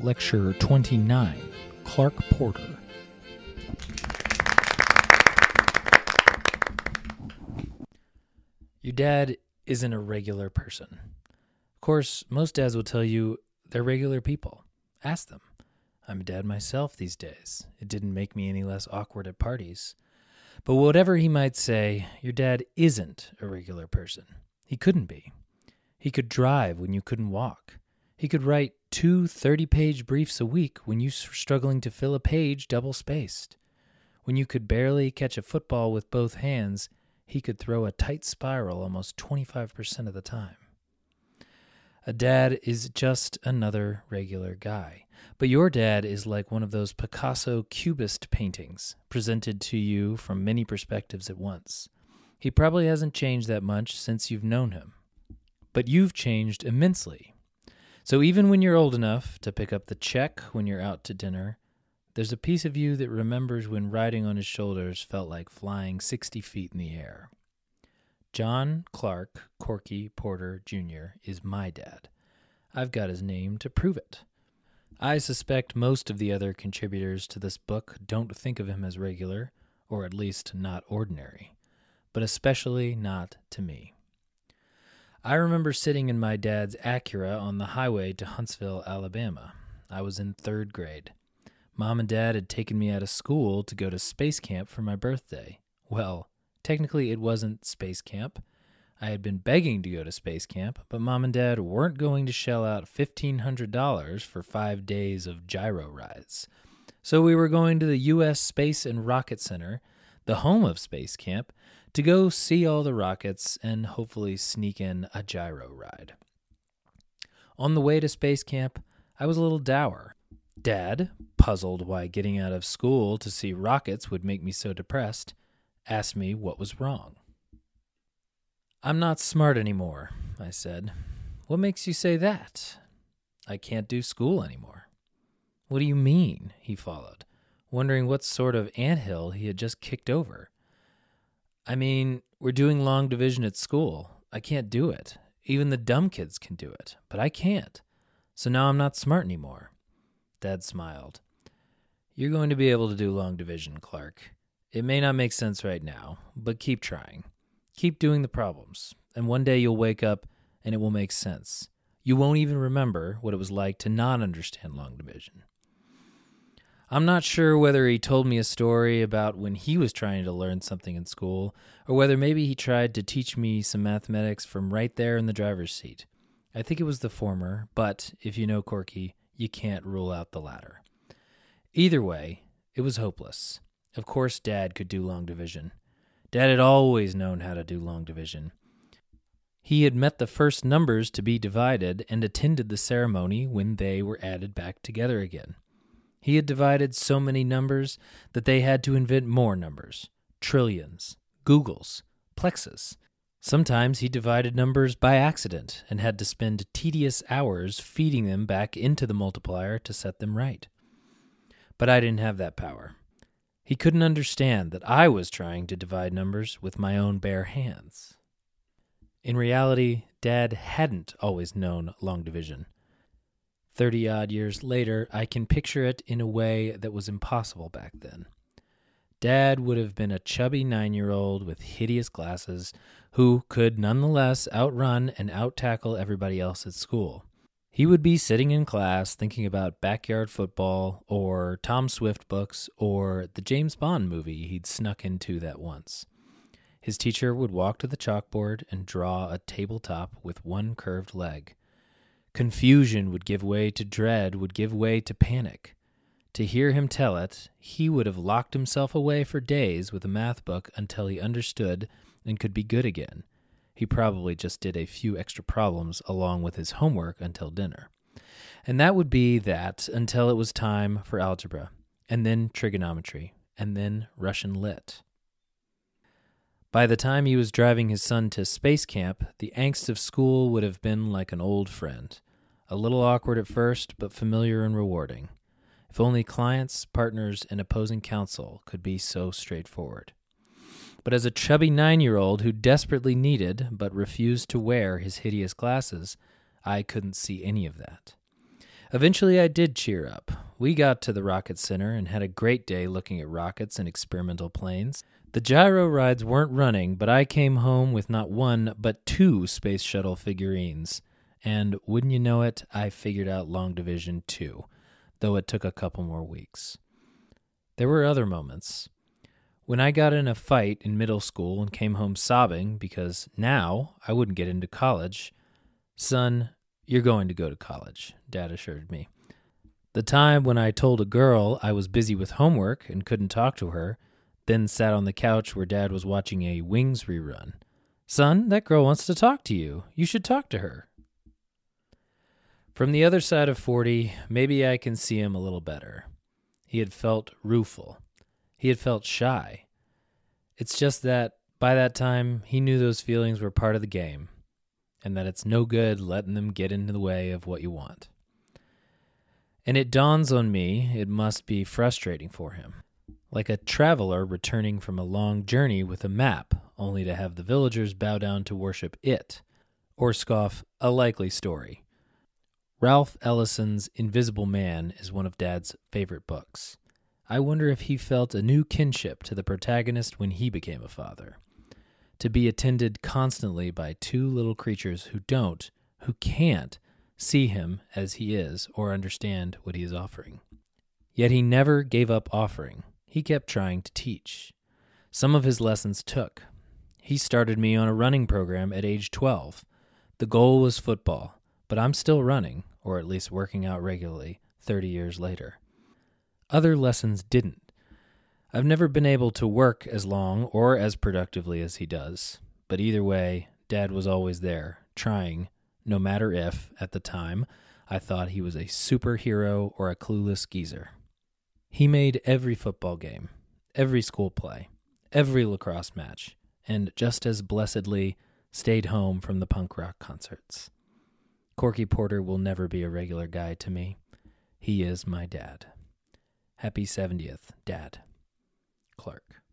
Lecture 29 Clark Porter. Your dad isn't a regular person. Of course, most dads will tell you they're regular people. Ask them. I'm a dad myself these days. It didn't make me any less awkward at parties. But whatever he might say, your dad isn't a regular person. He couldn't be. He could drive when you couldn't walk. He could write two 30 page briefs a week when you were struggling to fill a page double spaced. When you could barely catch a football with both hands, he could throw a tight spiral almost 25% of the time. A dad is just another regular guy. But your dad is like one of those Picasso cubist paintings presented to you from many perspectives at once. He probably hasn't changed that much since you've known him. But you've changed immensely. So even when you're old enough to pick up the check when you're out to dinner, there's a piece of you that remembers when riding on his shoulders felt like flying 60 feet in the air. John Clark Corky Porter Jr. is my dad. I've got his name to prove it. I suspect most of the other contributors to this book don't think of him as regular, or at least not ordinary, but especially not to me. I remember sitting in my dad's Acura on the highway to Huntsville, Alabama. I was in third grade. Mom and dad had taken me out of school to go to space camp for my birthday. Well, technically, it wasn't space camp. I had been begging to go to space camp, but mom and dad weren't going to shell out $1,500 for five days of gyro rides. So we were going to the U.S. Space and Rocket Center, the home of Space Camp, to go see all the rockets and hopefully sneak in a gyro ride. On the way to space camp, I was a little dour. Dad, puzzled why getting out of school to see rockets would make me so depressed, asked me what was wrong. I'm not smart anymore, I said. What makes you say that? I can't do school anymore. What do you mean? He followed, wondering what sort of ant hill he had just kicked over. I mean, we're doing long division at school. I can't do it. Even the dumb kids can do it, but I can't. So now I'm not smart anymore. Dad smiled. You're going to be able to do long division, Clark. It may not make sense right now, but keep trying. Keep doing the problems, and one day you'll wake up and it will make sense. You won't even remember what it was like to not understand long division. I'm not sure whether he told me a story about when he was trying to learn something in school, or whether maybe he tried to teach me some mathematics from right there in the driver's seat. I think it was the former, but if you know Corky, you can't rule out the latter. Either way, it was hopeless. Of course, Dad could do long division. Dad had always known how to do long division. He had met the first numbers to be divided and attended the ceremony when they were added back together again. He had divided so many numbers that they had to invent more numbers trillions, googols, plexus. Sometimes he divided numbers by accident and had to spend tedious hours feeding them back into the multiplier to set them right. But I didn't have that power. He couldn't understand that I was trying to divide numbers with my own bare hands. In reality, Dad hadn't always known long division. 30 odd years later, I can picture it in a way that was impossible back then. Dad would have been a chubby nine year old with hideous glasses who could nonetheless outrun and out tackle everybody else at school. He would be sitting in class thinking about backyard football or Tom Swift books or the James Bond movie he'd snuck into that once. His teacher would walk to the chalkboard and draw a tabletop with one curved leg. Confusion would give way to dread, would give way to panic. To hear him tell it, he would have locked himself away for days with a math book until he understood and could be good again. He probably just did a few extra problems along with his homework until dinner. And that would be that until it was time for algebra, and then trigonometry, and then Russian lit. By the time he was driving his son to space camp, the angst of school would have been like an old friend. A little awkward at first, but familiar and rewarding. If only clients, partners, and opposing counsel could be so straightforward. But as a chubby nine year old who desperately needed but refused to wear his hideous glasses, I couldn't see any of that. Eventually, I did cheer up. We got to the Rocket Center and had a great day looking at rockets and experimental planes. The gyro rides weren't running, but I came home with not one, but two Space Shuttle figurines. And wouldn't you know it, I figured out Long Division too, though it took a couple more weeks. There were other moments. When I got in a fight in middle school and came home sobbing because now I wouldn't get into college, son, you're going to go to college, Dad assured me. The time when I told a girl I was busy with homework and couldn't talk to her, then sat on the couch where Dad was watching a Wings rerun. Son, that girl wants to talk to you. You should talk to her. From the other side of 40, maybe I can see him a little better. He had felt rueful. He had felt shy. It's just that by that time, he knew those feelings were part of the game and that it's no good letting them get into the way of what you want. And it dawns on me it must be frustrating for him like a traveler returning from a long journey with a map, only to have the villagers bow down to worship it, or scoff a likely story. Ralph Ellison's Invisible Man is one of Dad's favorite books. I wonder if he felt a new kinship to the protagonist when he became a father. To be attended constantly by two little creatures who don't, who can't, see him as he is or understand what he is offering. Yet he never gave up offering he kept trying to teach. Some of his lessons took. He started me on a running program at age 12. The goal was football, but I'm still running, or at least working out regularly, 30 years later. Other lessons didn't. I've never been able to work as long or as productively as he does, but either way, Dad was always there, trying, no matter if, at the time, I thought he was a superhero or a clueless geezer. He made every football game, every school play, every lacrosse match, and just as blessedly stayed home from the punk rock concerts. Corky Porter will never be a regular guy to me. He is my dad. Happy 70th, Dad. Clark.